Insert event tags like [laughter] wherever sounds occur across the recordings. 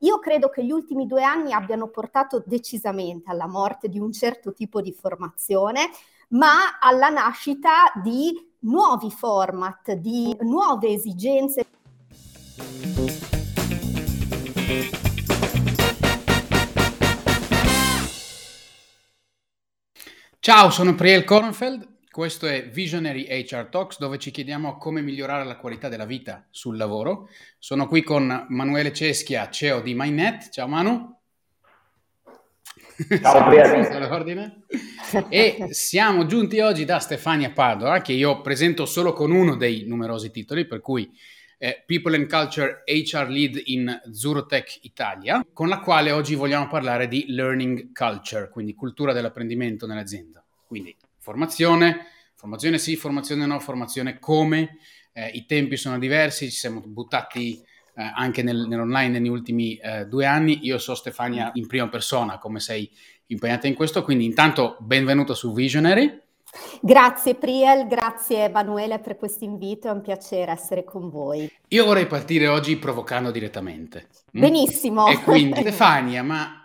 Io credo che gli ultimi due anni abbiano portato decisamente alla morte di un certo tipo di formazione, ma alla nascita di nuovi format, di nuove esigenze. Ciao, sono Priel Kornfeld questo è Visionary HR Talks dove ci chiediamo come migliorare la qualità della vita sul lavoro. Sono qui con Manuele Ceschia, CEO di MyNet. Ciao Manu. Ciao Piero. e siamo giunti oggi da Stefania Padova, che io presento solo con uno dei numerosi titoli, per cui eh, People and Culture HR Lead in Zurotech Italia, con la quale oggi vogliamo parlare di Learning Culture, quindi cultura dell'apprendimento nell'azienda. Quindi formazione, formazione sì, formazione no, formazione come, eh, i tempi sono diversi, ci siamo buttati eh, anche nel, nell'online negli ultimi eh, due anni, io so Stefania in prima persona come sei impegnata in questo, quindi intanto benvenuto su Visionary. Grazie Priel, grazie Emanuele per questo invito, è un piacere essere con voi. Io vorrei partire oggi provocando direttamente. Mm? Benissimo. E quindi [laughs] Stefania, ma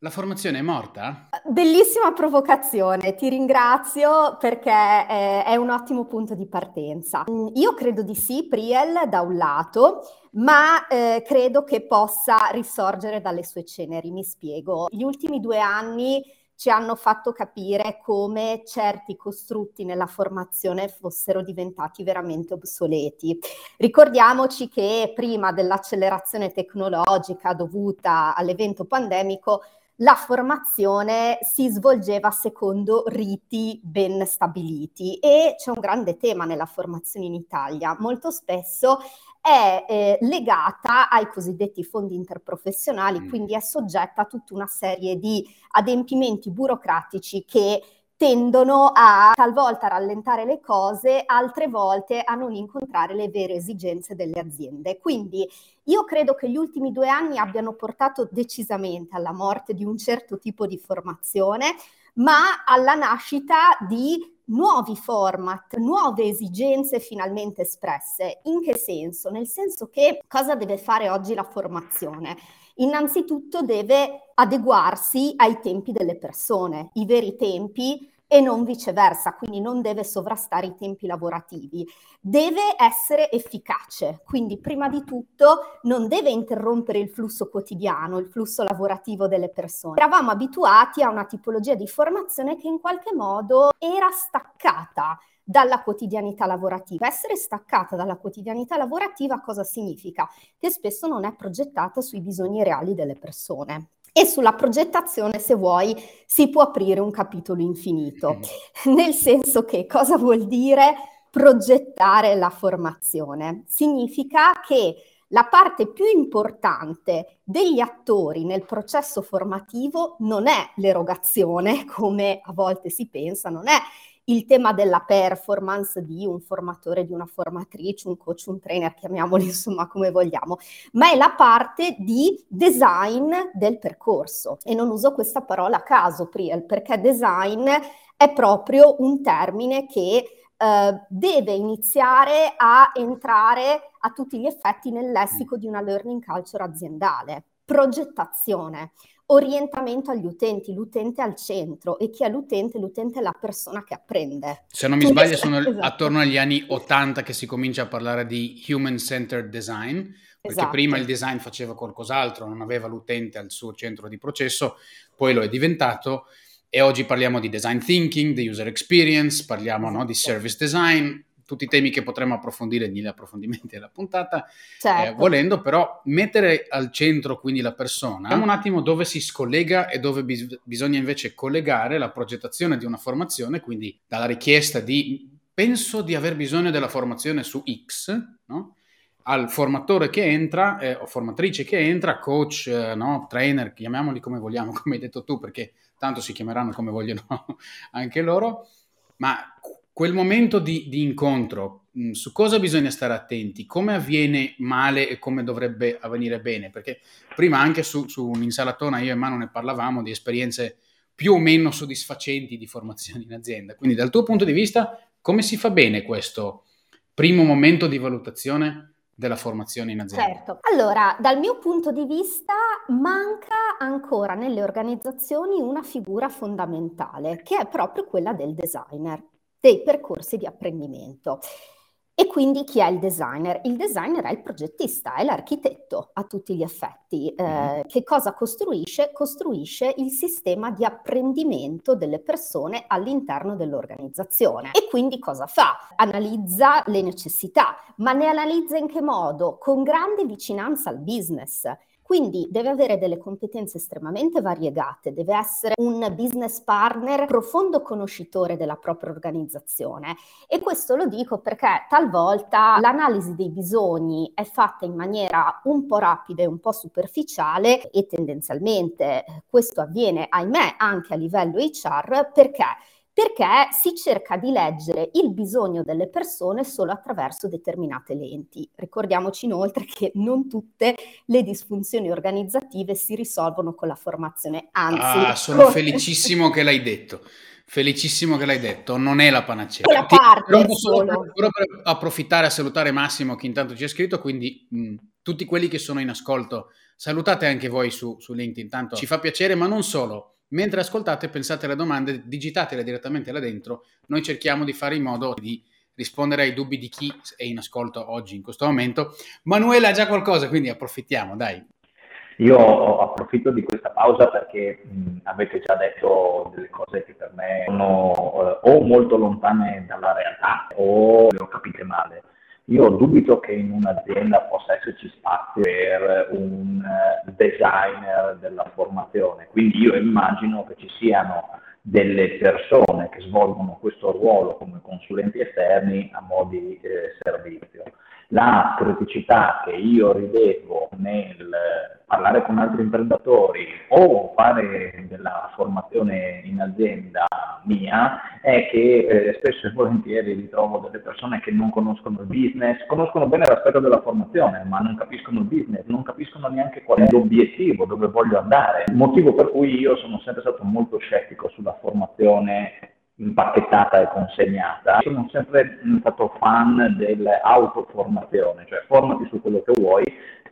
la formazione è morta? Bellissima provocazione, ti ringrazio perché è, è, un ottimo punto di partenza. Io credo di sì, Priel, da un lato, ma eh, credo che possa risorgere dalle sue ceneri. Mi spiego. Gli ultimi due anni ci hanno fatto capire come certi costrutti nella formazione fossero diventati veramente obsoleti. Ricordiamoci che prima dell'accelerazione tecnologica dovuta all'evento pandemico, la formazione si svolgeva secondo riti ben stabiliti e c'è un grande tema nella formazione in Italia. Molto spesso è eh, legata ai cosiddetti fondi interprofessionali, mm. quindi è soggetta a tutta una serie di adempimenti burocratici che tendono a talvolta rallentare le cose, altre volte a non incontrare le vere esigenze delle aziende. Quindi io credo che gli ultimi due anni abbiano portato decisamente alla morte di un certo tipo di formazione, ma alla nascita di nuovi format, nuove esigenze finalmente espresse. In che senso? Nel senso che cosa deve fare oggi la formazione? innanzitutto deve adeguarsi ai tempi delle persone, i veri tempi e non viceversa, quindi non deve sovrastare i tempi lavorativi. Deve essere efficace, quindi prima di tutto non deve interrompere il flusso quotidiano, il flusso lavorativo delle persone. Eravamo abituati a una tipologia di formazione che in qualche modo era staccata dalla quotidianità lavorativa. Essere staccata dalla quotidianità lavorativa cosa significa? Che spesso non è progettata sui bisogni reali delle persone. E sulla progettazione, se vuoi, si può aprire un capitolo infinito, mm. [laughs] nel senso che cosa vuol dire progettare la formazione? Significa che la parte più importante degli attori nel processo formativo non è l'erogazione, [laughs] come a volte si pensa, non è il tema della performance di un formatore, di una formatrice, un coach, un trainer, chiamiamoli [laughs] insomma come vogliamo, ma è la parte di design del percorso. E non uso questa parola a caso, Priel, perché design è proprio un termine che eh, deve iniziare a entrare a tutti gli effetti nel lessico di una learning culture aziendale. Progettazione orientamento agli utenti, l'utente al centro e chi è l'utente? L'utente è la persona che apprende. Se non mi sbaglio sono [laughs] esatto. attorno agli anni 80 che si comincia a parlare di human-centered design, perché esatto. prima il design faceva qualcos'altro, non aveva l'utente al suo centro di processo, poi lo è diventato e oggi parliamo di design thinking, di user experience, parliamo esatto. no, di esatto. service design, tutti i temi che potremo approfondire negli approfondimenti della puntata, eh, certo. eh, volendo però mettere al centro quindi la persona, vediamo un attimo dove si scollega e dove bis- bisogna invece collegare la progettazione di una formazione, quindi dalla richiesta di penso di aver bisogno della formazione su X, no? al formatore che entra, eh, o formatrice che entra, coach, eh, no? trainer, chiamiamoli come vogliamo, [laughs] come hai detto tu, perché tanto si chiameranno come vogliono [laughs] anche loro, ma quel momento di, di incontro, mm, su cosa bisogna stare attenti, come avviene male e come dovrebbe avvenire bene, perché prima anche su, su un'insalatona io e Manu ne parlavamo di esperienze più o meno soddisfacenti di formazione in azienda, quindi dal tuo punto di vista come si fa bene questo primo momento di valutazione della formazione in azienda? Certo. Allora, dal mio punto di vista manca ancora nelle organizzazioni una figura fondamentale, che è proprio quella del designer, dei percorsi di apprendimento. E quindi chi è il designer? Il designer è il progettista, è l'architetto a tutti gli effetti. Eh, mm-hmm. che cosa costruisce? Costruisce il sistema di apprendimento delle persone all'interno dell'organizzazione. E quindi cosa fa? Analizza le necessità, ma ne analizza in che modo? Con grande vicinanza al business. Quindi deve avere delle competenze estremamente variegate, deve essere un business partner profondo conoscitore della propria organizzazione. E questo lo dico perché talvolta l'analisi dei bisogni è fatta in maniera un po' rapida e un po' superficiale e tendenzialmente questo avviene, ahimè, anche a livello HR perché perché si cerca di leggere il bisogno delle persone solo attraverso determinate lenti. Ricordiamoci inoltre che non tutte le disfunzioni organizzative si risolvono con la formazione, anzi... Ah, sono con... felicissimo che l'hai detto. Felicissimo che l'hai detto, non è la panacea. È la parte Ti, solo. per approfittare a salutare Massimo che intanto ci ha scritto, quindi mh, tutti quelli che sono in ascolto, salutate anche voi su, su LinkedIn, tanto ci fa piacere, ma non solo Mentre ascoltate, pensate alle domande, digitatele direttamente là dentro. Noi cerchiamo di fare in modo di rispondere ai dubbi di chi è in ascolto oggi, in questo momento. Manuela ha già qualcosa, quindi approfittiamo, dai. Io approfitto di questa pausa perché mh, avete già detto delle cose che per me sono eh, o molto lontane dalla realtà o le ho capite male. Io dubito che in un'azienda possa esserci spazio per un eh, designer della formazione, quindi io immagino che ci siano delle persone che svolgono questo ruolo come consulenti esterni a mo' di eh, servizio. La criticità che io rilevo nel parlare con altri imprenditori o fare della formazione in azienda mia è che eh, spesso e volentieri ritrovo delle persone che non conoscono il business, conoscono bene l'aspetto della formazione, ma non capiscono il business, non capiscono neanche qual è l'obiettivo, dove voglio andare. Motivo per cui io sono sempre stato molto scettico sulla formazione impacchettata e consegnata. Sono sempre stato fan dell'autoformazione, cioè formati su quello che vuoi,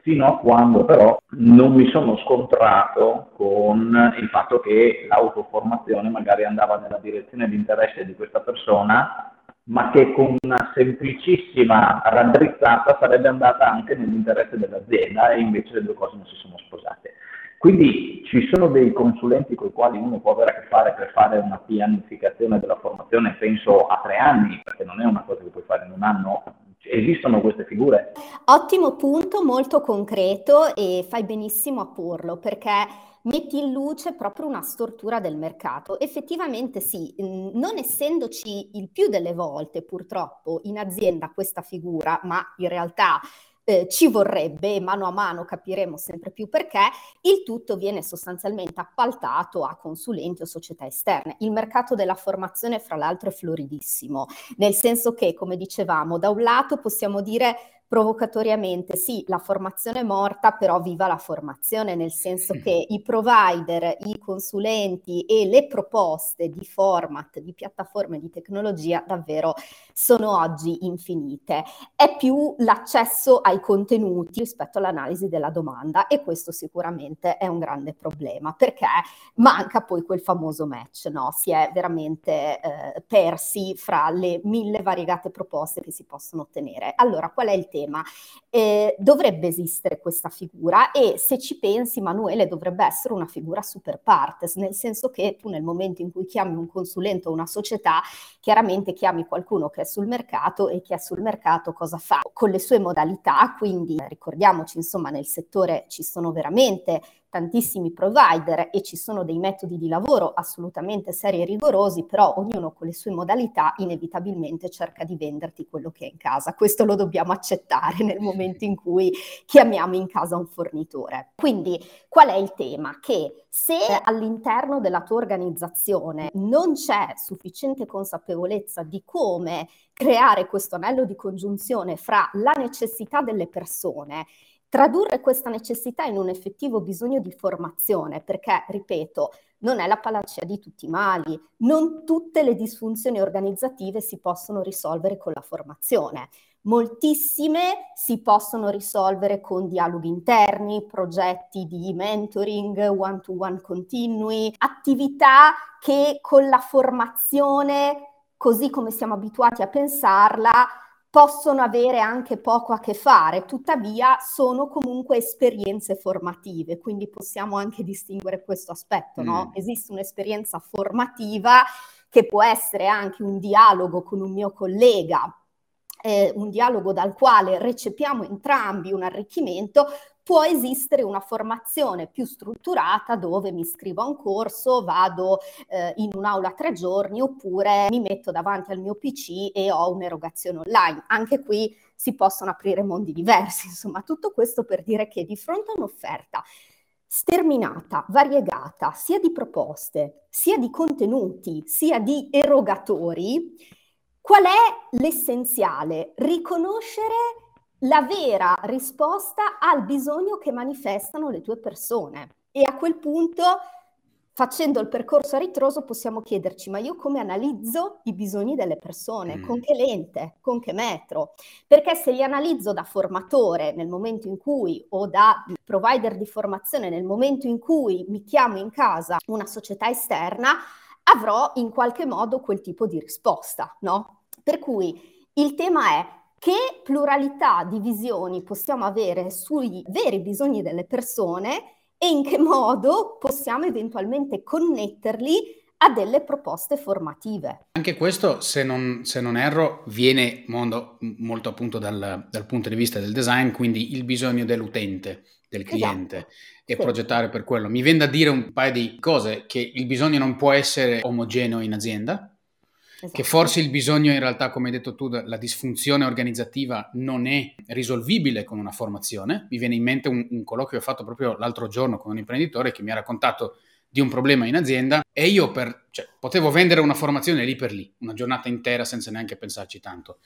fino a quando però non mi sono scontrato con il fatto che l'autoformazione magari andava nella direzione di interesse di questa persona, ma che con una semplicissima raddrizzata sarebbe andata anche nell'interesse dell'azienda e invece le due cose non si sono sposate. Quindi ci sono dei consulenti con i quali uno può avere a che fare per fare una pianificazione della formazione, penso a tre anni, perché non è una cosa che puoi fare in un anno, Esistono queste figure? Ottimo punto, molto concreto e fai benissimo a porlo perché metti in luce proprio una stortura del mercato. Effettivamente sì, non essendoci il più delle volte purtroppo in azienda questa figura, ma in realtà eh, ci vorrebbe, mano a mano capiremo sempre più perché, il tutto viene sostanzialmente appaltato a consulenti o società esterne. Il mercato della formazione, fra l'altro, è floridissimo, nel senso che, come dicevamo, da un lato possiamo dire provocatoriamente, sì, la formazione è morta, però viva la formazione, nel senso che i provider, i consulenti e le proposte di format, di piattaforme di tecnologia davvero sono oggi infinite. È più l'accesso ai contenuti rispetto all'analisi della domanda e questo sicuramente è un grande problema perché manca poi quel famoso match, no? Si è veramente eh, persi fra le mille variegate proposte che si possono ottenere. Allora, qual è il tema? Tema. Eh, dovrebbe esistere questa figura e se ci pensi, Manuele, dovrebbe essere una figura super partes, nel senso che tu nel momento in cui chiami un consulente o una società, chiaramente chiami qualcuno che è sul mercato e che è sul mercato cosa fa con le sue modalità, quindi ricordiamoci, insomma, nel settore ci sono veramente tantissimi provider e ci sono dei metodi di lavoro assolutamente seri e rigorosi, però ognuno con le sue modalità inevitabilmente cerca di venderti quello che è in casa. Questo lo dobbiamo accettare nel momento in cui chiamiamo in casa un fornitore. Quindi qual è il tema? Che se all'interno della tua organizzazione non c'è sufficiente consapevolezza di come creare questo anello di congiunzione fra la necessità delle persone tradurre questa necessità in un effettivo bisogno di formazione, perché, ripeto, non è la panacea di tutti i mali, non tutte le disfunzioni organizzative si possono risolvere con la formazione. Moltissime si possono risolvere con dialoghi interni, progetti di mentoring, one-to-one continui, attività che con la formazione, così come siamo abituati a pensarla, possono avere anche poco a che fare, tuttavia sono comunque esperienze formative, quindi possiamo anche distinguere questo aspetto, mm. no? Esiste un'esperienza formativa che può essere anche un dialogo con un mio collega eh, un dialogo dal quale recepiamo entrambi un arricchimento, può esistere una formazione più strutturata dove mi iscrivo a un corso, vado eh, in un'aula tre giorni oppure mi metto davanti al mio PC e ho un'erogazione online. Anche qui si possono aprire mondi diversi, [laughs] insomma, tutto questo per dire che di fronte a un'offerta sterminata, variegata, sia di proposte, sia di contenuti, sia di erogatori, Qual è l'essenziale? Riconoscere la vera risposta al bisogno che manifestano le tue persone. E a quel punto, facendo il percorso a ritroso, possiamo chiederci, ma io come analizzo i bisogni delle persone? Mm. Con che lente? Con che metro? Perché se li analizzo da formatore nel momento in cui o da provider di formazione nel momento in cui mi chiamo in casa una società esterna, avrò in qualche modo quel tipo di risposta, no? Per cui il tema è che pluralità di visioni possiamo avere sui veri bisogni delle persone e in che modo possiamo eventualmente connetterli a delle proposte formative. Anche questo, se non, se non erro, viene mondo, molto appunto dal, dal, punto di vista del design, quindi il bisogno dell'utente, del esatto. cliente esatto. e sì. progettare per quello. Mi viene da dire un paio di cose, che il bisogno non può essere omogeneo in azienda, Esatto. Che forse il bisogno in realtà, come hai detto tu, la disfunzione organizzativa non è risolvibile con una formazione. Mi viene in mente un, un colloquio che ho fatto proprio l'altro giorno con un imprenditore che mi ha raccontato di un problema in azienda e io per, cioè, potevo vendere una formazione lì per lì, una giornata intera senza neanche pensarci tanto.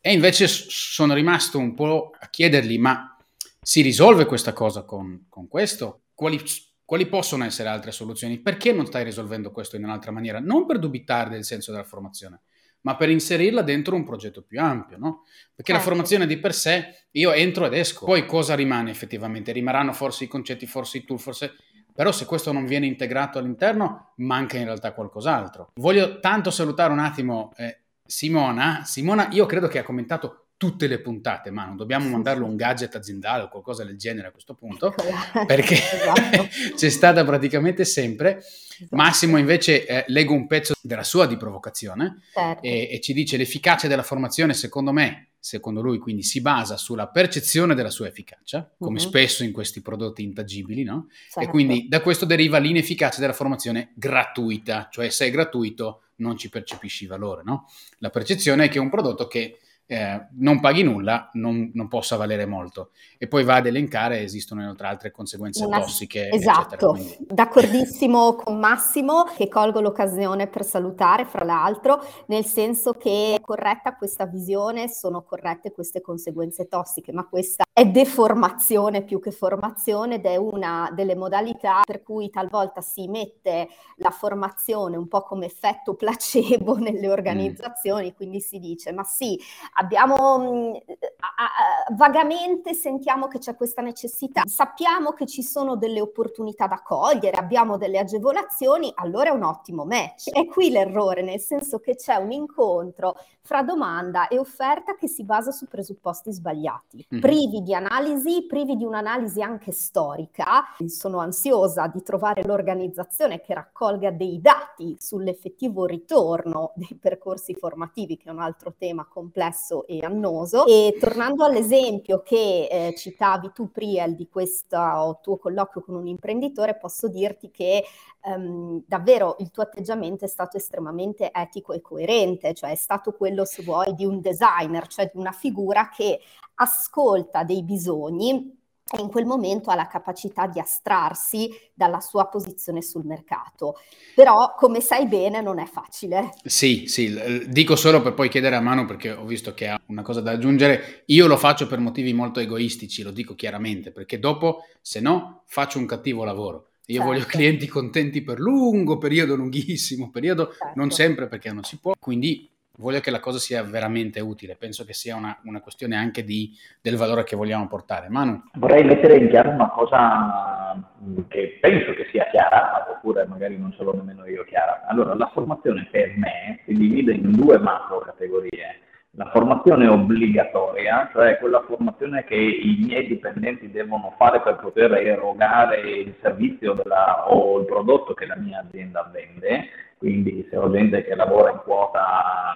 E invece sono rimasto un po' a chiedergli, ma si risolve questa cosa con, con questo? Quali quali possono essere altre soluzioni? Perché non stai risolvendo questo in un'altra maniera? Non per dubitare del senso della formazione, ma per inserirla dentro un progetto più ampio, no? Perché certo. la formazione di per sé, io entro ed esco, poi cosa rimane effettivamente? Rimarranno forse i concetti, forse i tool, forse... Però se questo non viene integrato all'interno, manca in realtà qualcos'altro. Voglio tanto salutare un attimo eh, Simona. Simona, io credo che ha commentato tutte le puntate, ma non dobbiamo mandarlo un gadget aziendale o qualcosa del genere a questo punto, [laughs] perché esatto. [laughs] c'è stata praticamente sempre. Esatto. Massimo invece eh, leggo un pezzo della sua di provocazione certo. e, e, ci dice l'efficacia della formazione, secondo me, secondo lui, quindi si basa sulla percezione della sua efficacia, come uh-huh. spesso in questi prodotti intangibili, no? Certo. E quindi da questo deriva l'inefficacia della formazione gratuita, cioè se è gratuito non ci percepisci valore, no? La percezione è che è un prodotto che eh, non paghi nulla, non, non, possa valere molto. E poi va ad elencare, esistono inoltre altre conseguenze Una, tossiche. Esatto, eccetera, d'accordissimo [laughs] con Massimo, che colgo l'occasione per salutare, fra l'altro, nel senso che è corretta questa visione, sono corrette queste conseguenze tossiche, ma questa è deformazione più che formazione ed è una delle modalità per cui talvolta si mette la formazione un po' come effetto [laughs] placebo nelle mm. organizzazioni, mm. quindi si dice, ma sì, abbiamo mh, a, a, vagamente sentiamo che c'è questa necessità, sappiamo che ci sono delle opportunità da cogliere, abbiamo delle agevolazioni, allora è un ottimo match. È qui l'errore, nel senso che c'è un incontro fra domanda e offerta che si basa su presupposti sbagliati, mm-hmm. privi di analisi, privi di un'analisi anche storica. Sono ansiosa di trovare l'organizzazione che raccolga dei dati sull'effettivo ritorno dei percorsi formativi, che è un altro tema complesso e annoso. E tornando all'esempio che eh, citavi tu, Priel, di questo tuo colloquio con un imprenditore, posso dirti che ehm, davvero il tuo atteggiamento è stato estremamente etico e coerente, cioè è stato quello, se vuoi, di un designer, cioè di una figura che ascolta dei bisogni e in quel momento ha la capacità di astrarsi dalla sua posizione sul mercato. Però, come sai bene, non è facile. Sì, sì, dico solo per poi chiedere a Manu perché ho visto che ha una cosa da aggiungere. Io lo faccio per motivi molto egoistici, lo dico chiaramente, perché dopo, se no, faccio un cattivo lavoro. Io certo. voglio clienti contenti per lungo periodo, lunghissimo periodo, certo. non sempre perché non si può. Quindi voglio che la cosa sia veramente utile, penso che sia una, una questione anche di, del valore che vogliamo portare. Manu? Vorrei mettere in chiaro una cosa mm, che penso che sia chiara, oppure magari non ce l'ho nemmeno io chiara. Allora, la formazione per me si divide in due macro categorie. La formazione obbligatoria, cioè quella formazione che i miei dipendenti devono fare per poter erogare il servizio della, o il prodotto che la mia azienda vende, quindi se ho gente che lavora in quota,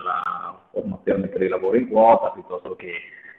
la formazione per i lavori in quota piuttosto che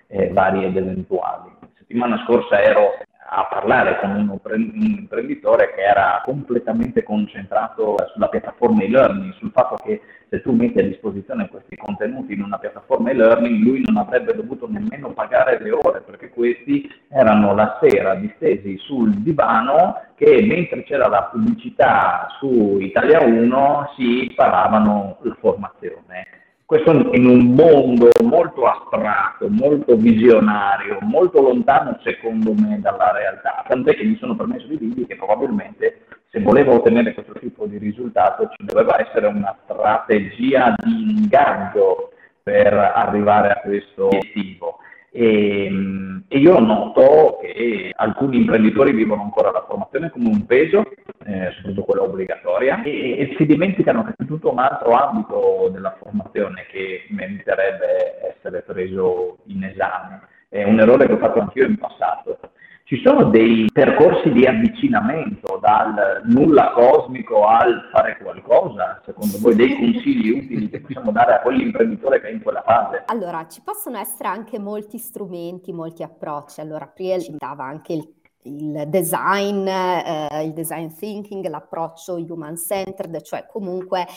eh, varie ed eventuali. La settimana scorsa ero a parlare con un, imprenditore che era completamente concentrato sulla piattaforma e-learning, sul fatto che se tu metti a disposizione questi contenuti in una piattaforma e-learning, lui non avrebbe dovuto nemmeno pagare le ore, perché questi erano la sera distesi sul divano che mentre c'era la pubblicità su Italia 1 si sparavano la formazione questo in un mondo molto astratto, molto visionario, molto lontano secondo me dalla realtà, tant'è che mi sono permesso di dirgli che probabilmente se volevo ottenere questo tipo di risultato ci doveva essere una strategia di ingaggio per arrivare a questo obiettivo. E, e, io noto che alcuni imprenditori vivono ancora la formazione come un peso, eh, soprattutto quella obbligatoria, e, e, si dimenticano che c'è tutto un altro ambito della formazione che meriterebbe essere preso in esame. È un errore che ho fatto anch'io in passato. Ci sono dei percorsi di avvicinamento dal nulla cosmico al fare qualcosa, secondo voi, dei consigli utili che possiamo dare a quell'imprenditore che è in quella fase? Allora, ci possono essere anche molti strumenti, molti approcci. Allora, Priel ci dava anche il il design, eh, il design thinking, l'approccio human centered, cioè comunque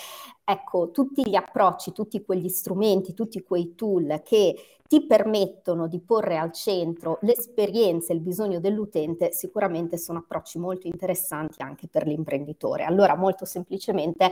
ecco tutti gli approcci, tutti quegli strumenti, tutti quei tool che ti permettono di porre al centro l'esperienza e il bisogno dell'utente, sicuramente sono approcci molto interessanti anche per l'imprenditore. Allora molto semplicemente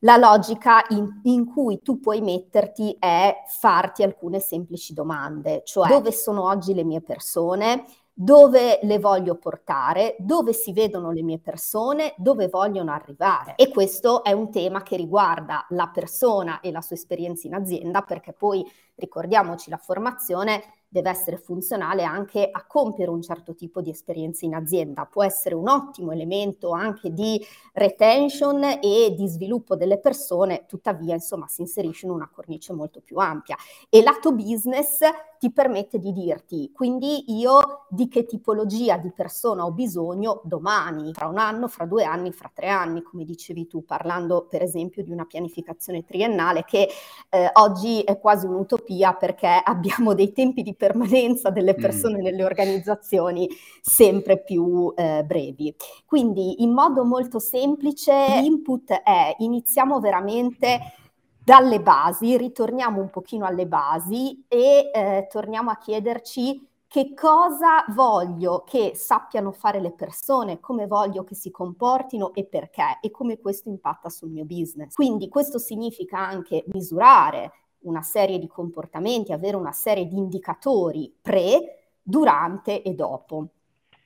la logica in, in, cui tu puoi metterti è farti alcune semplici domande, cioè dove sono oggi le mie persone, dove le voglio portare, dove si vedono le mie persone, dove vogliono arrivare. E questo è un tema che riguarda la persona e la sua esperienza in azienda, perché poi ricordiamoci la formazione deve essere funzionale anche a compiere un certo tipo di esperienza in azienda. Può essere un ottimo elemento anche di retention e di sviluppo delle persone, tuttavia insomma si inserisce in una cornice molto più ampia. E lato business ti permette di dirti, quindi io di che tipologia di persona ho bisogno domani, fra un anno, fra due anni, fra tre anni, come dicevi tu, parlando per esempio di una pianificazione triennale che eh, oggi è quasi un'utopia perché [laughs] abbiamo dei tempi di permanenza delle mm. persone mm. nelle organizzazioni sempre più eh, brevi. Quindi in modo molto semplice l'input è iniziamo veramente dalle basi, ritorniamo un pochino alle basi e eh, torniamo a chiederci che cosa voglio che sappiano fare le persone, come voglio che si comportino e perché e come questo impatta sul mio business. Quindi questo significa anche misurare una serie di comportamenti, avere una serie di indicatori pre, durante e dopo.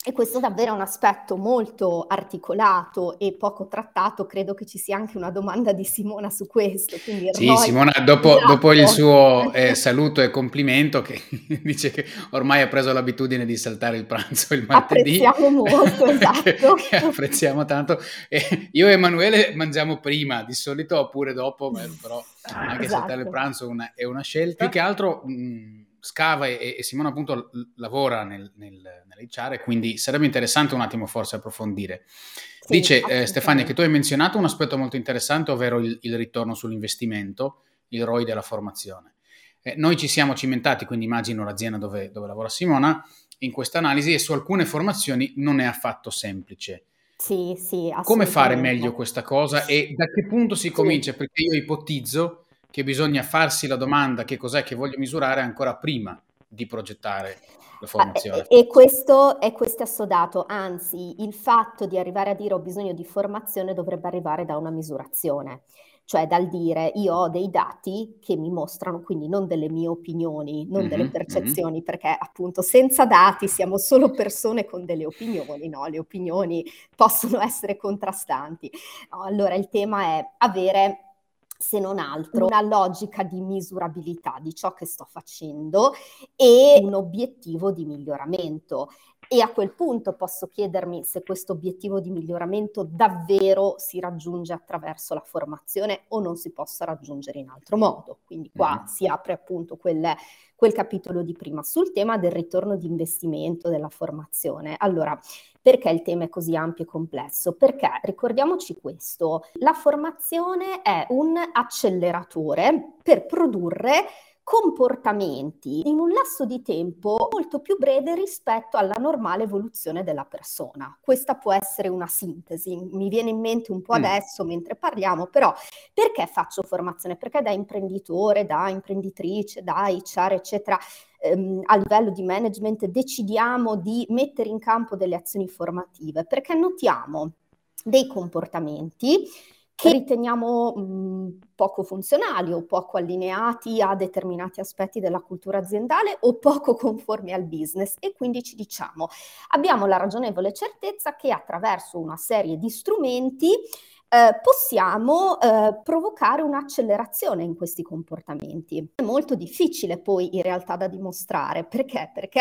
E questo davvero è un aspetto molto articolato e poco trattato, credo che ci sia anche una domanda di Simona su questo. sì, Roy, Simona, dopo, dopo, il suo eh, [laughs] saluto e complimento che [laughs] dice che ormai ha preso l'abitudine di saltare il pranzo il martedì. Apprezziamo molto, [laughs] esatto. che apprezziamo tanto. E io e Emanuele mangiamo prima, di solito oppure dopo, però anche esatto. saltare il pranzo una, è una scelta. Più che altro... Mh, Scava e, e Simone appunto lavora nel, nel, nell'HR, quindi sarebbe interessante un attimo forse approfondire. Sì, Dice eh, Stefania che tu hai menzionato un aspetto molto interessante, ovvero il, il ritorno sull'investimento, il ROI della formazione. Eh, noi ci siamo cimentati, quindi immagino l'azienda dove, dove lavora Simona, in questa analisi e su alcune formazioni non è affatto semplice. Sì, sì, Come fare meglio questa cosa e da che punto si comincia? Sì. Perché io ipotizzo che bisogna farsi la domanda che cos'è che voglio misurare ancora prima di progettare la formazione. E, e questo è questo assodato, anzi il fatto di arrivare a dire ho bisogno di formazione dovrebbe arrivare da una misurazione, cioè dal dire io ho dei dati che mi mostrano, quindi non delle mie opinioni, non mm-hmm, delle percezioni, mm-hmm. perché appunto senza dati siamo solo persone con delle opinioni, no? le opinioni possono essere contrastanti. No, allora il tema è avere se non altro, una logica di misurabilità di ciò che sto facendo e un obiettivo di miglioramento. E a quel punto posso chiedermi se questo obiettivo di miglioramento davvero si raggiunge attraverso la formazione o non si possa raggiungere in altro modo. Quindi qua mm. si apre appunto quel, quel capitolo di prima sul tema del ritorno di investimento della formazione. Allora, perché il tema è così ampio e complesso? Perché ricordiamoci questo, la formazione è un acceleratore per produrre comportamenti in un lasso di tempo molto più breve rispetto alla normale evoluzione della persona. Questa può essere una sintesi, mi viene in mente un po' mm. adesso mentre parliamo, però perché faccio formazione? Perché da imprenditore, da imprenditrice, da HR, eccetera, ehm, a livello di management decidiamo di mettere in campo delle azioni formative? Perché notiamo dei comportamenti che riteniamo mh, poco funzionali o poco allineati a determinati aspetti della cultura aziendale o poco conformi al business e quindi ci diciamo abbiamo la ragionevole certezza che attraverso una serie di strumenti eh, possiamo eh, provocare un'accelerazione in questi comportamenti. È molto difficile poi in realtà da dimostrare perché? Perché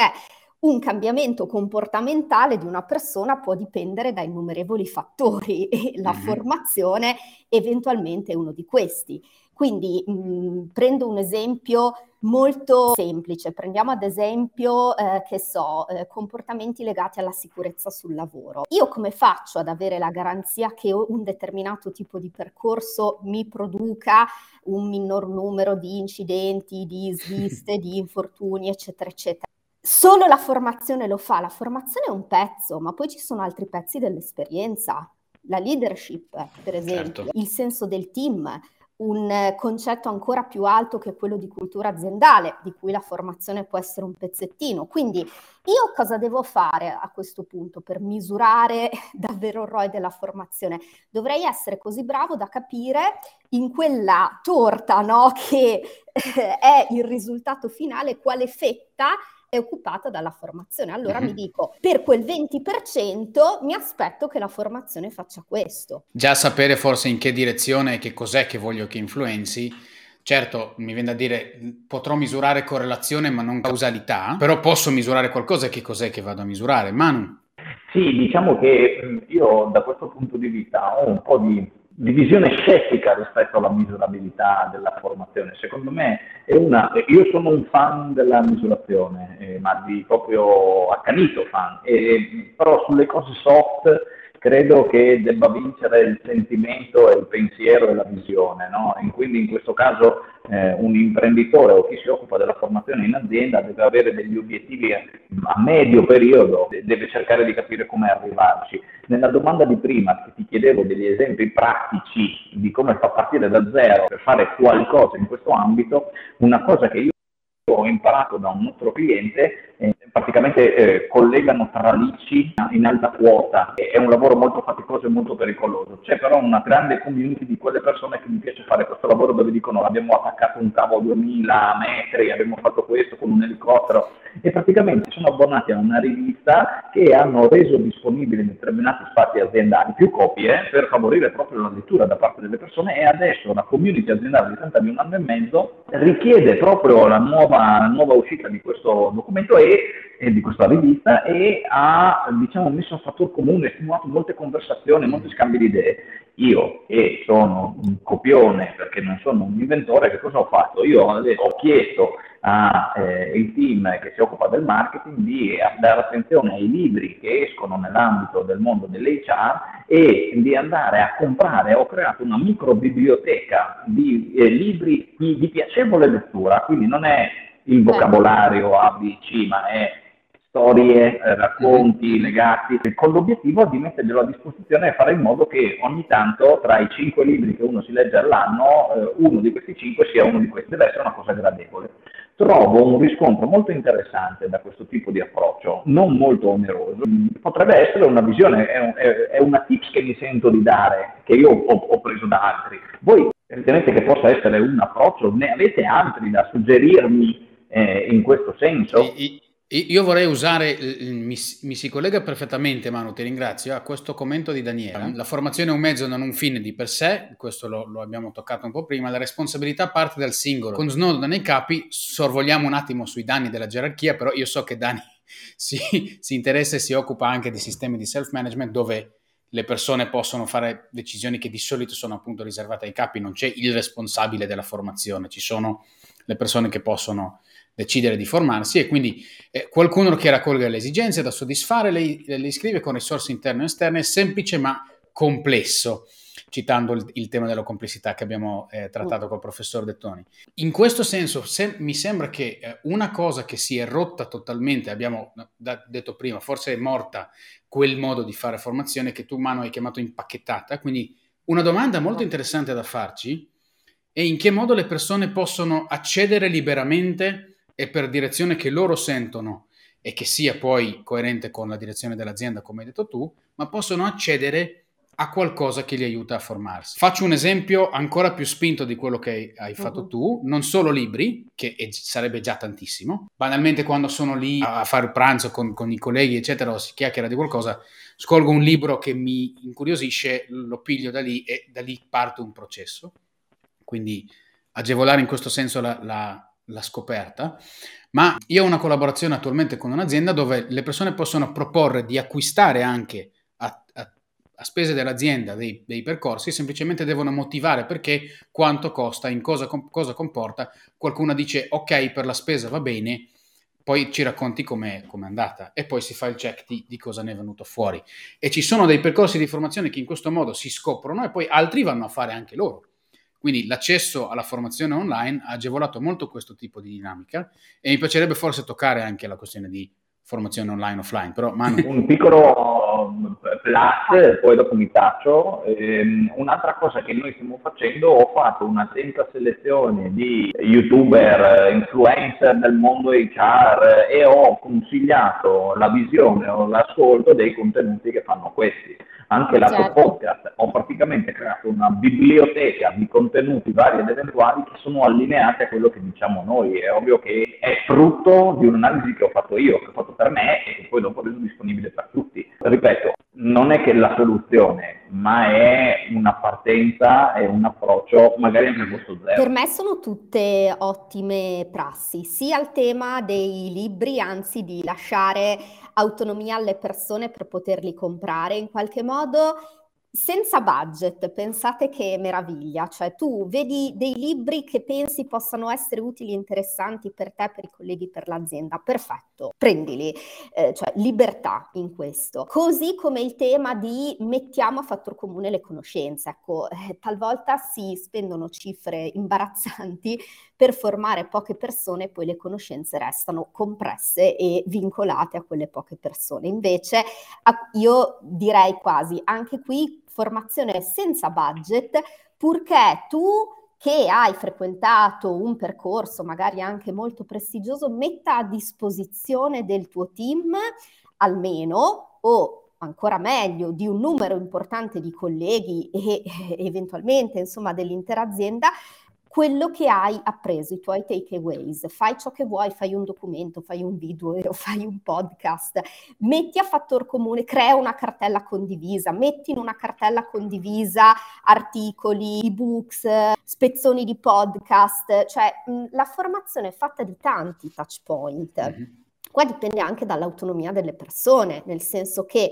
un cambiamento comportamentale di una persona può dipendere da innumerevoli fattori [laughs] e la mm-hmm. formazione eventualmente è uno di questi. Quindi mh, mm, prendo un esempio molto semplice, prendiamo ad esempio, eh, che so, eh, comportamenti legati alla sicurezza sul lavoro. Io come faccio ad avere la garanzia che un determinato tipo di percorso mi produca un minor numero di incidenti, di [laughs] sviste, di infortuni, eccetera, eccetera? Solo la formazione lo fa, la formazione è un pezzo, ma poi ci sono altri pezzi dell'esperienza, la leadership, per esempio, certo. il senso del team, un concetto ancora più alto che quello di cultura aziendale, di cui la formazione può essere un pezzettino. Quindi io cosa devo fare a questo punto per misurare [laughs] davvero il ROI della formazione? Dovrei essere così bravo da capire in quella torta no, che [laughs] è il risultato finale quale fetta è occupata dalla formazione. Allora mm-hmm. mi dico, per quel 20% mi aspetto che la formazione faccia questo. Già sapere forse in che direzione e che cos'è che voglio che influenzi. Certo, mi viene da dire, potrò misurare correlazione ma non causalità, però posso misurare qualcosa e che cos'è che vado a misurare? Manu? Sì, diciamo che io da questo punto di vista ho un po' di divisione scettica rispetto alla misurabilità della formazione. Secondo me è una, io sono un fan della misurazione, eh, ma di proprio accanito fan, eh, però sulle cose soft credo che debba vincere il sentimento il pensiero e la visione, no? e quindi in questo caso eh, un imprenditore o chi si occupa della formazione in azienda deve avere degli obiettivi a medio periodo, deve cercare di capire come arrivarci. Nella domanda di prima che ti chiedevo degli esempi pratici di come fa partire da zero per fare qualcosa in questo ambito, una cosa che io ho imparato da un nostro cliente, eh, praticamente eh, collegano tralicci in alta quota, è un lavoro molto faticoso e molto pericoloso, c'è però una grande community di quelle persone che mi piace fare questo lavoro dove dicono abbiamo attaccato un cavo a 2000 metri, abbiamo fatto questo con un elicottero. E praticamente sono abbonati a una rivista che hanno reso disponibili in determinati spazi aziendali più copie per favorire proprio la lettura da parte delle persone. E adesso la community aziendale di di un anno e mezzo richiede proprio la nuova nuova, nuova uscita di questo documento e, di questa rivista e ha diciamo, messo a fattor comune, stimolato molte conversazioni, molti scambi di idee. Io, che sono un copione perché non sono un inventore, che cosa ho fatto? Io ho chiesto al eh, team che si occupa del marketing di dare attenzione ai libri che escono nell'ambito del mondo dell'HR e di andare a comprare, ho creato una micro biblioteca di eh, libri di, di piacevole lettura, quindi non è il vocabolario ABC, ma è storie, eh, racconti legati, con l'obiettivo di metterglielo a disposizione e fare in modo che ogni tanto tra i cinque libri che uno si legge all'anno, eh, uno di questi cinque sia uno di questi, deve essere una cosa gradevole. Trovo un riscontro molto interessante da questo tipo di approccio, non molto oneroso. Potrebbe essere una visione, è, un, è una tips che mi sento di dare, che io ho, ho preso da altri. Voi ritenete che possa essere un approccio? Ne avete altri da suggerirmi eh, in questo senso? I, Io vorrei usare, mi, mi, si collega perfettamente Manu, ti ringrazio, a questo commento di Daniela. La formazione è un mezzo, non un fine di per sé, questo lo, lo abbiamo toccato un po' prima, la responsabilità parte dal singolo. Con Snowden nei capi sorvoliamo un attimo sui danni della gerarchia, però io so che Dani [laughs] si, si interessa e si occupa anche di sistemi di self-management dove le persone possono fare decisioni che di solito sono appunto riservate ai capi, non c'è il responsabile della formazione, ci sono le persone che possono decidere di formarsi e quindi eh, qualcuno che raccolga le esigenze da soddisfare le, le iscrive con risorse interne e esterne, semplice ma complesso citando il, il, tema della complessità che abbiamo eh, trattato col professor Dettoni. In questo senso se, mi sembra che eh, una cosa che si è rotta totalmente, abbiamo da, detto prima, forse è morta quel modo di fare formazione che tu, Mano, hai chiamato impacchettata, quindi una domanda molto interessante da farci è in che modo le persone possono accedere liberamente e per direzione che loro sentono e che sia poi coerente con la direzione dell'azienda, come hai detto tu, ma possono accedere a qualcosa che li aiuta a formarsi. Faccio un esempio ancora più spinto di quello che hai fatto uh-huh. tu, non solo libri, che sarebbe già tantissimo. Banalmente quando sono lì a fare pranzo con, con, i colleghi, eccetera, o si chiacchiera di qualcosa, scolgo un libro che mi incuriosisce, lo piglio da lì e da lì parte un processo. Quindi agevolare in questo senso la, la la scoperta, ma io ho una collaborazione attualmente con un'azienda dove le persone possono proporre di acquistare anche a, a, a spese dell'azienda dei, dei, percorsi, semplicemente devono motivare perché, quanto costa, in cosa, cosa comporta. Qualcuno dice ok per la spesa va bene, poi ci racconti com'è, com'è andata e poi si fa il check di, di, cosa ne è venuto fuori. E ci sono dei percorsi di formazione che in questo modo si scoprono e poi altri vanno a fare anche loro. Quindi l'accesso alla formazione online ha agevolato molto questo tipo di dinamica e mi piacerebbe forse toccare anche la questione di formazione online offline. Però, Manu... Un piccolo plus, poi dopo mi taccio. Ehm, un'altra cosa che noi stiamo facendo, ho fatto un'attenta selezione di youtuber, influencer del mondo HR e ho consigliato la visione o l'ascolto dei contenuti che fanno questi anche lato certo. podcast, ho praticamente creato una biblioteca di contenuti vari ed eventuali che sono allineati a quello che diciamo noi. È ovvio che è frutto di un'analisi che ho fatto io, che ho fatto per me e che poi dopo ho reso disponibile per tutti. Ripeto, non è che la soluzione, ma è una partenza e un approccio magari anche a costo zero. Per me sono tutte ottime prassi, sia il tema dei libri, anzi di lasciare autonomia alle persone per poterli comprare in qualche modo senza budget, pensate che meraviglia, cioè tu vedi dei libri che pensi possano essere utili e interessanti per te, per i colleghi, per l'azienda, perfetto, prendili, eh, cioè libertà in questo. Così come il tema di mettiamo a fattor comune le conoscenze, ecco, eh, talvolta si spendono cifre imbarazzanti per formare poche persone, poi le conoscenze restano compresse e vincolate a quelle poche persone. Invece io direi quasi anche qui formazione senza budget, purché tu che hai frequentato un percorso magari anche molto prestigioso, metta a disposizione del tuo team almeno o ancora meglio di un numero importante di colleghi e [laughs] eventualmente insomma dell'intera azienda quello che hai appreso, i tuoi takeaways, fai ciò che vuoi, fai un documento, fai un video, [laughs] fai un podcast, metti a fattor comune, crea una cartella condivisa, metti in una cartella condivisa articoli, ebooks, spezzoni di podcast, cioè mh, la formazione è fatta di tanti touch point. Mm-hmm. Qua dipende anche dall'autonomia delle persone, nel senso che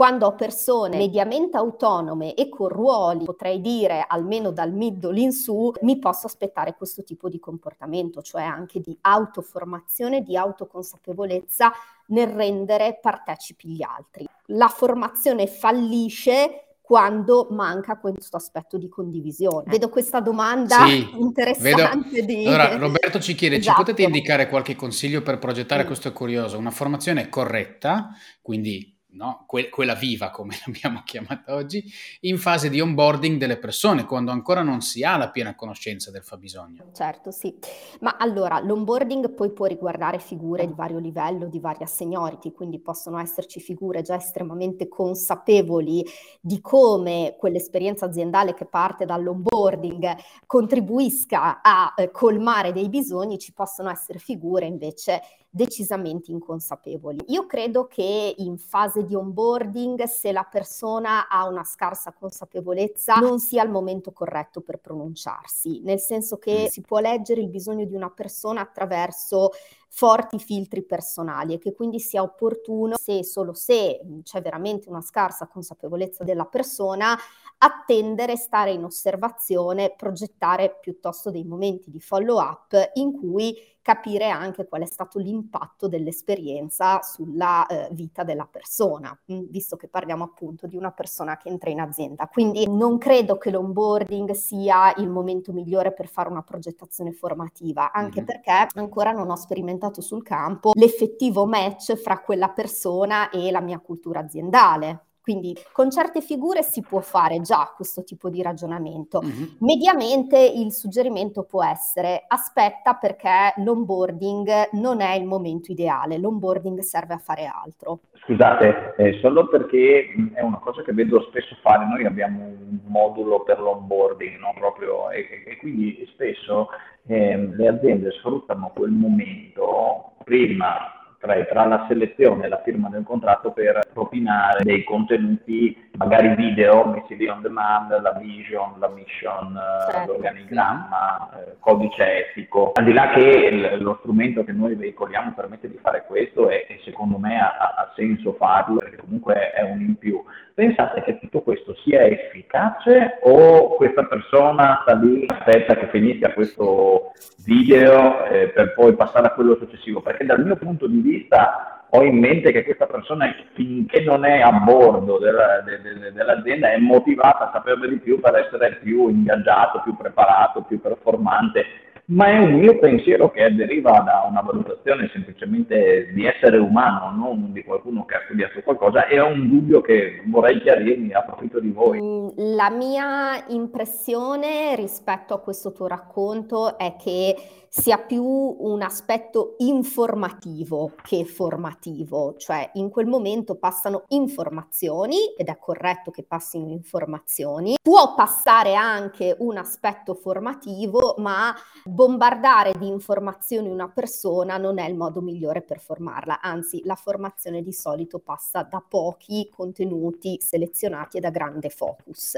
quando ho persone mediamente autonome e con ruoli, potrei dire almeno dal middle in su, mi posso aspettare questo tipo di comportamento, cioè anche di autoformazione, di autoconsapevolezza nel rendere partecipi gli altri. La formazione fallisce quando manca questo aspetto di condivisione. Vedo questa domanda sì, interessante. Di... Allora, Roberto ci chiede, esatto. ci potete indicare qualche consiglio per progettare, mm. questo è curioso, una formazione corretta, quindi no? que- quella viva come [laughs] l'abbiamo chiamata oggi, in fase di onboarding delle persone, quando ancora non si ha la piena conoscenza del fabbisogno. Certo, sì. Ma allora, l'onboarding poi può riguardare figure di vario livello, di varia seniority, quindi possono esserci figure già estremamente consapevoli di come quell'esperienza aziendale che parte dall'onboarding contribuisca a eh, colmare dei bisogni, ci possono essere figure invece decisamente inconsapevoli. Io credo che in fase di onboarding, se la persona ha una scarsa consapevolezza, non sia il momento corretto per pronunciarsi, nel senso che mm. si può leggere il bisogno di una persona attraverso forti filtri personali e che quindi sia opportuno, se e solo se c'è veramente una scarsa consapevolezza della persona, attendere, stare in osservazione, progettare piuttosto dei momenti di follow up in cui capire anche qual è stato l'impatto dell'esperienza sulla eh, vita della persona, visto che parliamo appunto di una persona che entra in azienda. Quindi non credo che l'onboarding sia il momento migliore per fare una progettazione formativa, anche mm-hmm. perché ancora non ho sperimentato sul campo l'effettivo match fra quella persona e la mia cultura aziendale. Quindi con certe figure si può fare già questo tipo di ragionamento. Mm-hmm. Mediamente il suggerimento può essere aspetta perché l'onboarding non è il momento ideale, l'onboarding serve a fare altro. Scusate, eh, solo perché è una cosa che vedo spesso fare, noi abbiamo un modulo per l'onboarding, no? Proprio, e, e, quindi spesso eh, le aziende sfruttano quel momento prima tra, tra, la selezione e la firma del contratto per propinare dei contenuti, magari video messi lì on demand, la vision, la mission, eh, certo. l'organigramma, eh, codice etico. Al di là che lo strumento che noi veicoliamo permette di fare questo e, e secondo me ha, ha, senso farlo perché comunque è un in più. Pensate che tutto questo sia efficace o questa persona sta lì, aspetta che finisca questo video eh, per poi passare a quello successivo? Perché dal mio punto di vista ho in mente che questa persona finché non è a bordo della, de, de, dell'azienda è motivata a saperne di più per essere più ingaggiato, più preparato, più performante ma è un mio pensiero che deriva da una valutazione semplicemente di essere umano, non di qualcuno che ha studiato qualcosa, e ho un dubbio che vorrei chiarirmi, approfitto di voi. Mm, la mia impressione rispetto a questo tuo racconto è che sia più un aspetto informativo che formativo, cioè in quel momento passano informazioni ed è corretto che passino informazioni, può passare anche un aspetto formativo, ma bombardare di informazioni una persona non è il modo migliore per formarla, anzi la formazione di solito passa da pochi contenuti selezionati e da grande focus,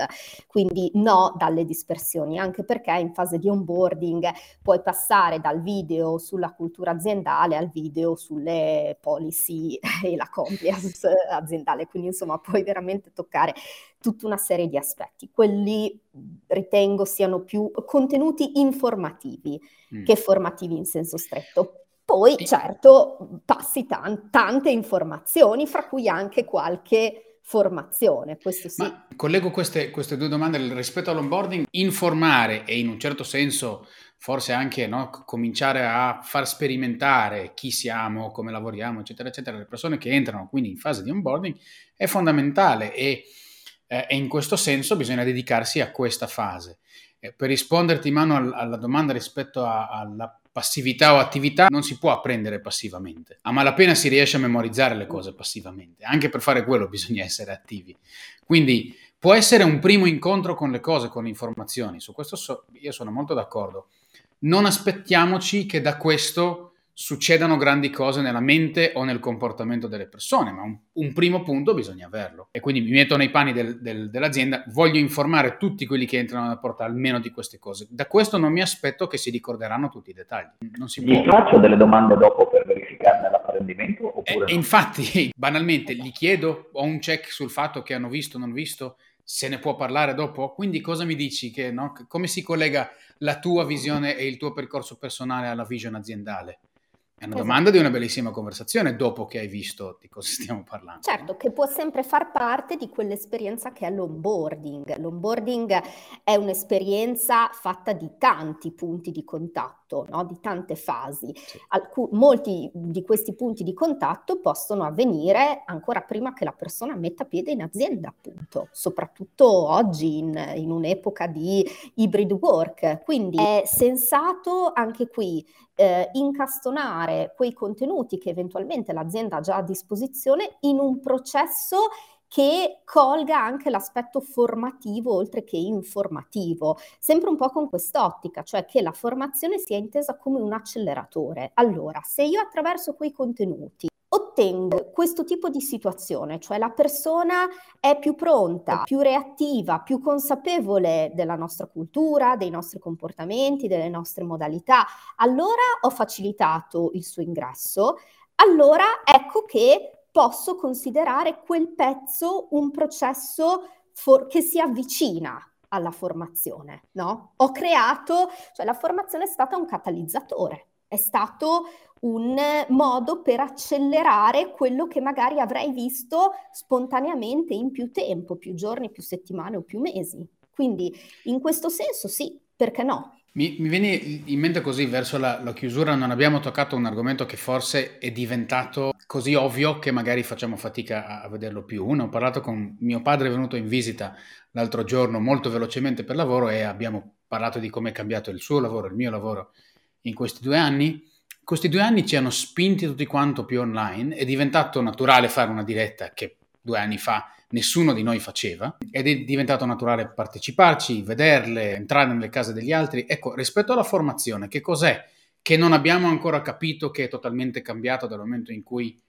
quindi no dalle dispersioni, anche perché in fase di onboarding puoi passare passare dal video sulla cultura aziendale al video sulle policy [laughs] e la compliance [laughs] aziendale, quindi insomma puoi veramente toccare tutta una serie di aspetti. Quelli ritengo siano più contenuti informativi mm. che formativi in senso stretto. Poi certo passi tan- tante informazioni, fra cui anche qualche formazione, questo sì. Ma collego queste, queste due domande rispetto all'onboarding, informare e in un certo senso forse anche no, cominciare a far sperimentare chi siamo, come lavoriamo, eccetera, eccetera, le persone che entrano quindi in fase di onboarding è fondamentale e, eh, e in questo senso bisogna dedicarsi a questa fase. Eh, per risponderti, Manu, al, alla domanda rispetto a, alla passività o attività, non si può apprendere passivamente. A malapena si riesce a memorizzare le cose passivamente. Anche per fare quello bisogna essere attivi. Quindi può essere un primo incontro con le cose, con le informazioni. Su questo so, io sono molto d'accordo non aspettiamoci che da questo succedano grandi cose nella mente o nel comportamento delle persone, ma un, un primo punto bisogna averlo. E quindi mi metto nei panni del, del, dell'azienda, voglio informare tutti quelli che entrano nella porta almeno di queste cose. Da questo non mi aspetto che si ricorderanno tutti i dettagli. Non si gli può. faccio delle domande dopo per verificarne l'apprendimento? Oppure e, no? infatti, [laughs] banalmente, gli chiedo, ho un check sul fatto che hanno visto o non visto, se ne può parlare dopo? Quindi cosa mi dici? Che, no? Come si collega la tua visione e il tuo percorso personale alla vision aziendale? È una esatto. domanda di una bellissima conversazione dopo che hai visto di cosa stiamo parlando. Certo, che può sempre far parte di quell'esperienza che è l'onboarding. L'onboarding è un'esperienza fatta di tanti punti di contatto, no? di tante fasi. Sì. Alcu- molti di questi punti di contatto possono avvenire ancora prima che la persona metta piede in azienda, appunto, soprattutto oggi in, in un'epoca di hybrid work. Quindi è sensato anche qui eh, incastonare quei contenuti che eventualmente l'azienda ha già a disposizione in un processo che colga anche l'aspetto formativo oltre che informativo, sempre un po' con quest'ottica, cioè che la formazione sia intesa come un acceleratore. Allora, se io attraverso quei contenuti ottengo questo tipo di situazione, cioè la persona è più pronta, più reattiva, più consapevole della nostra cultura, dei nostri comportamenti, delle nostre modalità, allora ho facilitato il suo ingresso, allora ecco che posso considerare quel pezzo un processo for- che si avvicina alla formazione, no? Ho creato, cioè la formazione è stata un catalizzatore, è stato un modo per accelerare quello che magari avrei visto spontaneamente in più tempo, più giorni, più settimane o più mesi. Quindi in questo senso sì, perché no? Mi, mi viene in mente così verso la, la, chiusura, non abbiamo toccato un argomento che forse è diventato così ovvio che magari facciamo fatica a, a vederlo più. Uno, ho parlato con mio padre, è venuto in visita l'altro giorno molto velocemente per lavoro e abbiamo parlato di come è cambiato il suo lavoro, il mio lavoro in questi due anni. Questi due anni ci hanno spinti tutti quanto più online, è diventato naturale fare una diretta che due anni fa nessuno di noi faceva ed è diventato naturale parteciparci, vederle, entrare nelle case degli altri. Ecco, rispetto alla formazione, che cos'è che non abbiamo ancora capito che è totalmente cambiato dal momento in cui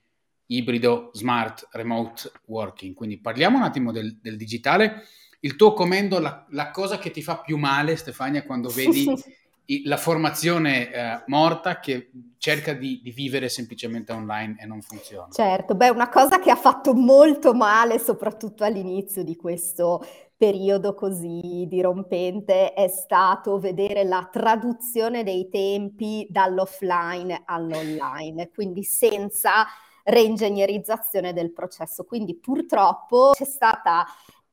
ibrido, smart, remote working. Quindi parliamo un attimo del, del digitale. Il tuo commento, la, la, cosa che ti fa più male, Stefania, quando vedi [laughs] la formazione eh, morta che cerca di, di, vivere semplicemente online e non funziona. Certo, beh, una cosa che ha fatto molto male, soprattutto all'inizio di questo periodo così dirompente, è stato vedere la traduzione dei tempi dall'offline all'online, quindi senza reingegnerizzazione del processo. Quindi purtroppo c'è stata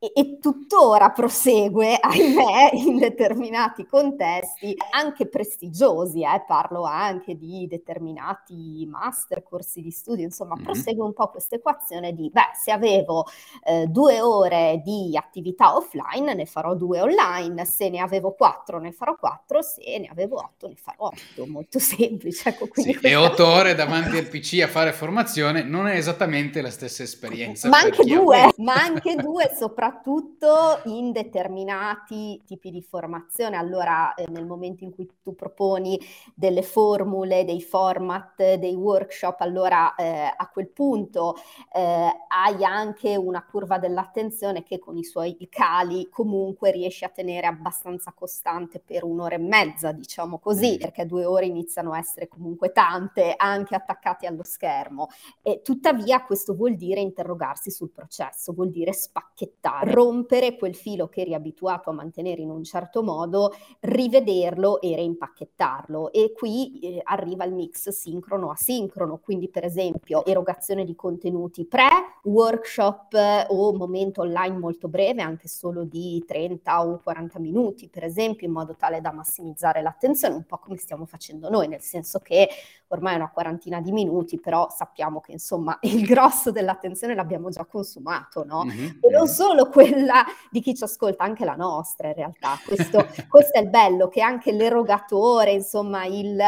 e, e tuttora prosegue, [laughs] ahimè, in determinati contesti, anche prestigiosi, eh, parlo anche di determinati master, corsi di studio, insomma, mm-hmm. prosegue un po' questa equazione di, beh, se avevo eh, due ore di attività offline, ne farò due online, se ne avevo quattro, ne farò quattro, se ne avevo otto, ne farò otto, molto [laughs] semplice. Ecco, sì, questa... E otto ore davanti al PC a fare formazione non è esattamente la stessa esperienza. Ma anche due, ma anche due, soprattutto soprattutto in determinati tipi di formazione. Allora, eh, nel momento in cui tu proponi delle formule, dei format, dei workshop, allora eh, a quel punto eh, hai anche una curva dell'attenzione che con i suoi cali comunque riesci a tenere abbastanza costante per un'ora e mezza, diciamo così, mm. perché due ore iniziano a essere comunque tante, anche attaccati allo schermo. E tuttavia questo vuol dire interrogarsi sul processo, vuol dire spacchettare rompere quel filo che eri abituato a mantenere in un certo modo, rivederlo e reimpacchettarlo. E qui eh, arriva il mix sincrono-asincrono, quindi per esempio erogazione di contenuti pre, workshop eh, o momento online molto breve, anche solo di 30 o 40 minuti, per esempio, in modo tale da massimizzare l'attenzione, un po' come stiamo facendo noi, nel senso che ormai è una quarantina di minuti, però sappiamo che insomma [laughs] il grosso dell'attenzione l'abbiamo già consumato, no? Mm-hmm. E non solo quella di chi ci ascolta, anche la nostra in realtà. Questo, [laughs] questo è il bello, che anche l'erogatore, insomma, il,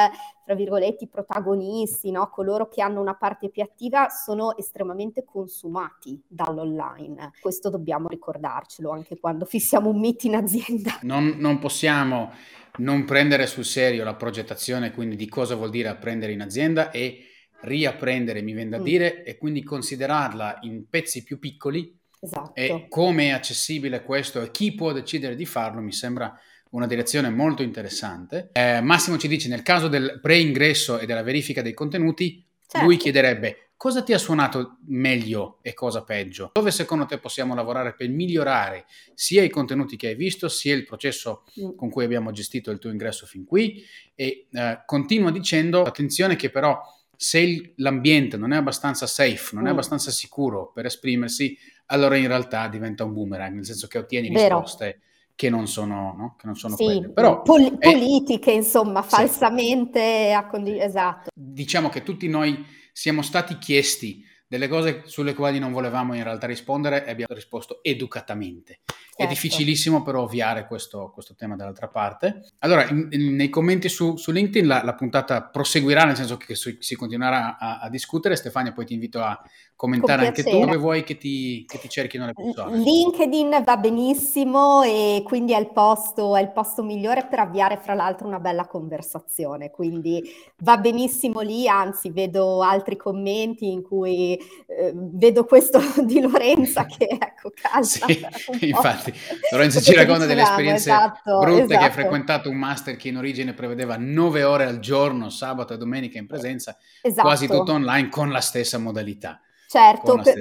tra virgolette, i protagonisti, no? coloro che hanno una parte più attiva, sono estremamente consumati dall'online. Questo dobbiamo ricordarcelo anche quando fissiamo un meet in azienda. Non, non possiamo non prendere sul serio la progettazione, quindi di cosa vuol dire apprendere in azienda e riapprendere, mi viene da mm. dire, e quindi considerarla in pezzi più piccoli Esatto. E come è accessibile questo e chi può decidere di farlo mi sembra una direzione molto interessante. Eh, Massimo ci dice nel caso del pre-ingresso e della verifica dei contenuti, certo. lui chiederebbe cosa ti ha suonato meglio e cosa peggio? Dove secondo te possiamo lavorare per migliorare sia i contenuti che hai visto, sia il processo mm. con cui abbiamo gestito il tuo ingresso fin qui? E eh, continua dicendo, attenzione che però se l'ambiente non è abbastanza safe, non mm. è abbastanza sicuro per esprimersi, allora in realtà diventa un boomerang, nel senso che ottieni Vero. risposte che non sono, no? che non sono sì, quelle. Però, pol- è, politiche, insomma, falsamente sì. Accondi- esatto. Diciamo che tutti noi siamo stati chiesti delle cose sulle quali non volevamo in realtà rispondere e abbiamo risposto educatamente. Certo. È difficilissimo però ovviare questo, questo, tema dall'altra parte. Allora, in, in, nei commenti su, su LinkedIn la, la, puntata proseguirà, nel senso che su, si continuerà a, a, discutere. Stefania, poi ti invito a commentare anche tu dove vuoi che ti, che ti, cerchino le persone. LinkedIn va benissimo e quindi è il, posto, è il posto migliore per avviare fra l'altro una bella conversazione, quindi va benissimo lì, anzi vedo altri commenti in cui eh, vedo questo [laughs] di Lorenza che ecco [laughs] calza. Sì, infatti infatti. Lorenzo ci racconta delle esperienze esatto, brutte esatto. che ha esatto. frequentato un master che in origine prevedeva nove ore al giorno, sabato e domenica in presenza, esatto. quasi tutto online con la stessa modalità. Certo, per,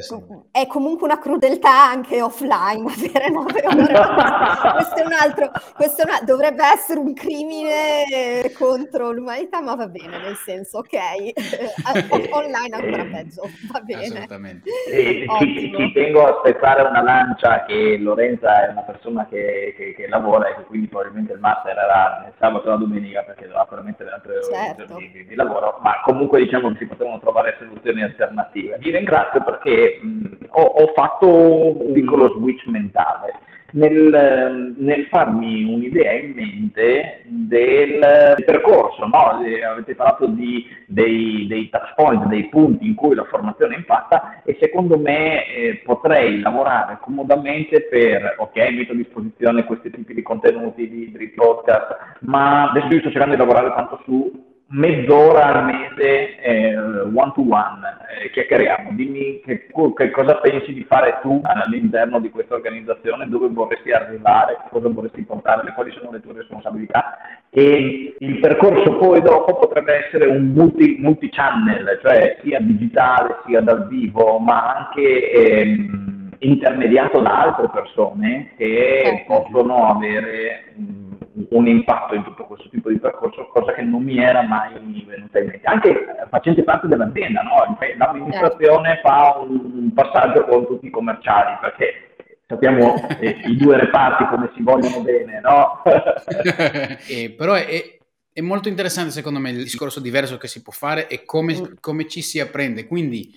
è comunque una crudeltà anche offline avere nove ore. questo è un altro, questo è una, dovrebbe essere un crimine contro l'umanità, ma va bene, nel senso, ok, [laughs] online ancora peggio, va bene. Assolutamente. E, ci, ci, tengo a spezzare una lancia che Lorenza è una persona che, che, che, lavora e che quindi probabilmente il master era il sabato e la domenica perché doveva permettere altre certo. ore di, di, lavoro, ma comunque diciamo che si potevano trovare soluzioni alternative. Vi ringrazio ringrazio perché mh, ho, ho, fatto un piccolo switch mentale nel, nel farmi un'idea in mente del, percorso. No? Avete parlato di, dei, dei touch point, dei punti in cui la formazione impatta e secondo me eh, potrei lavorare comodamente per, ok, metto a disposizione questi tipi di contenuti, libri, podcast, ma adesso io sto cercando di lavorare tanto su mezz'ora al mese eh, one to one, eh, chiacchieriamo, dimmi che, che, cosa pensi di fare tu all'interno di questa organizzazione, dove vorresti arrivare, cosa vorresti portare, quali sono le tue responsabilità. E il percorso poi dopo potrebbe essere un multi, multi-channel, cioè sia digitale sia dal vivo, ma anche ehm, intermediato da altre persone che certo. possono avere un impatto in tutto questo tipo di percorso, cosa che non mi era mai venuta in mente. Anche facente parte dell'azienda, no? l'amministrazione certo. fa un passaggio con tutti i commerciali, perché sappiamo eh, i due reparti come si vogliono bene, no? [laughs] eh, però è, è, molto interessante secondo me il discorso diverso che si può fare e come, mm. come ci si apprende. Quindi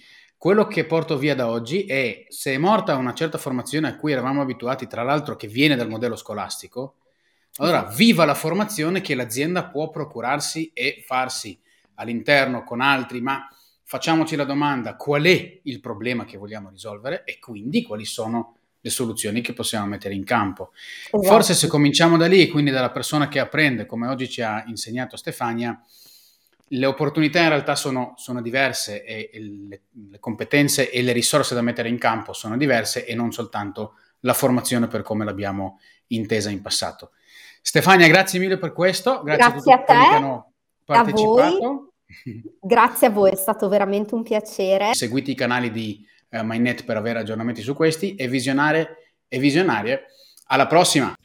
quello che porto via da oggi è se è morta una certa formazione a cui eravamo abituati, tra l'altro che viene dal modello scolastico, allora, viva la formazione che l'azienda può procurarsi e farsi all'interno con altri, ma facciamoci la domanda qual è il problema che vogliamo risolvere e quindi quali sono le soluzioni che possiamo mettere in campo. Esatto. Forse se cominciamo da lì, quindi dalla persona che apprende, come oggi ci ha insegnato Stefania, le opportunità in realtà sono, sono diverse e, e le, le competenze e le risorse da mettere in campo sono diverse e non soltanto la formazione per come l'abbiamo intesa in passato. Stefania, grazie mille per questo. Grazie, grazie a, a te. Che hanno partecipato. A grazie a voi, è stato veramente un piacere. Seguite i canali di uh, MyNet per avere aggiornamenti su questi e visionare e visionarie. Alla prossima!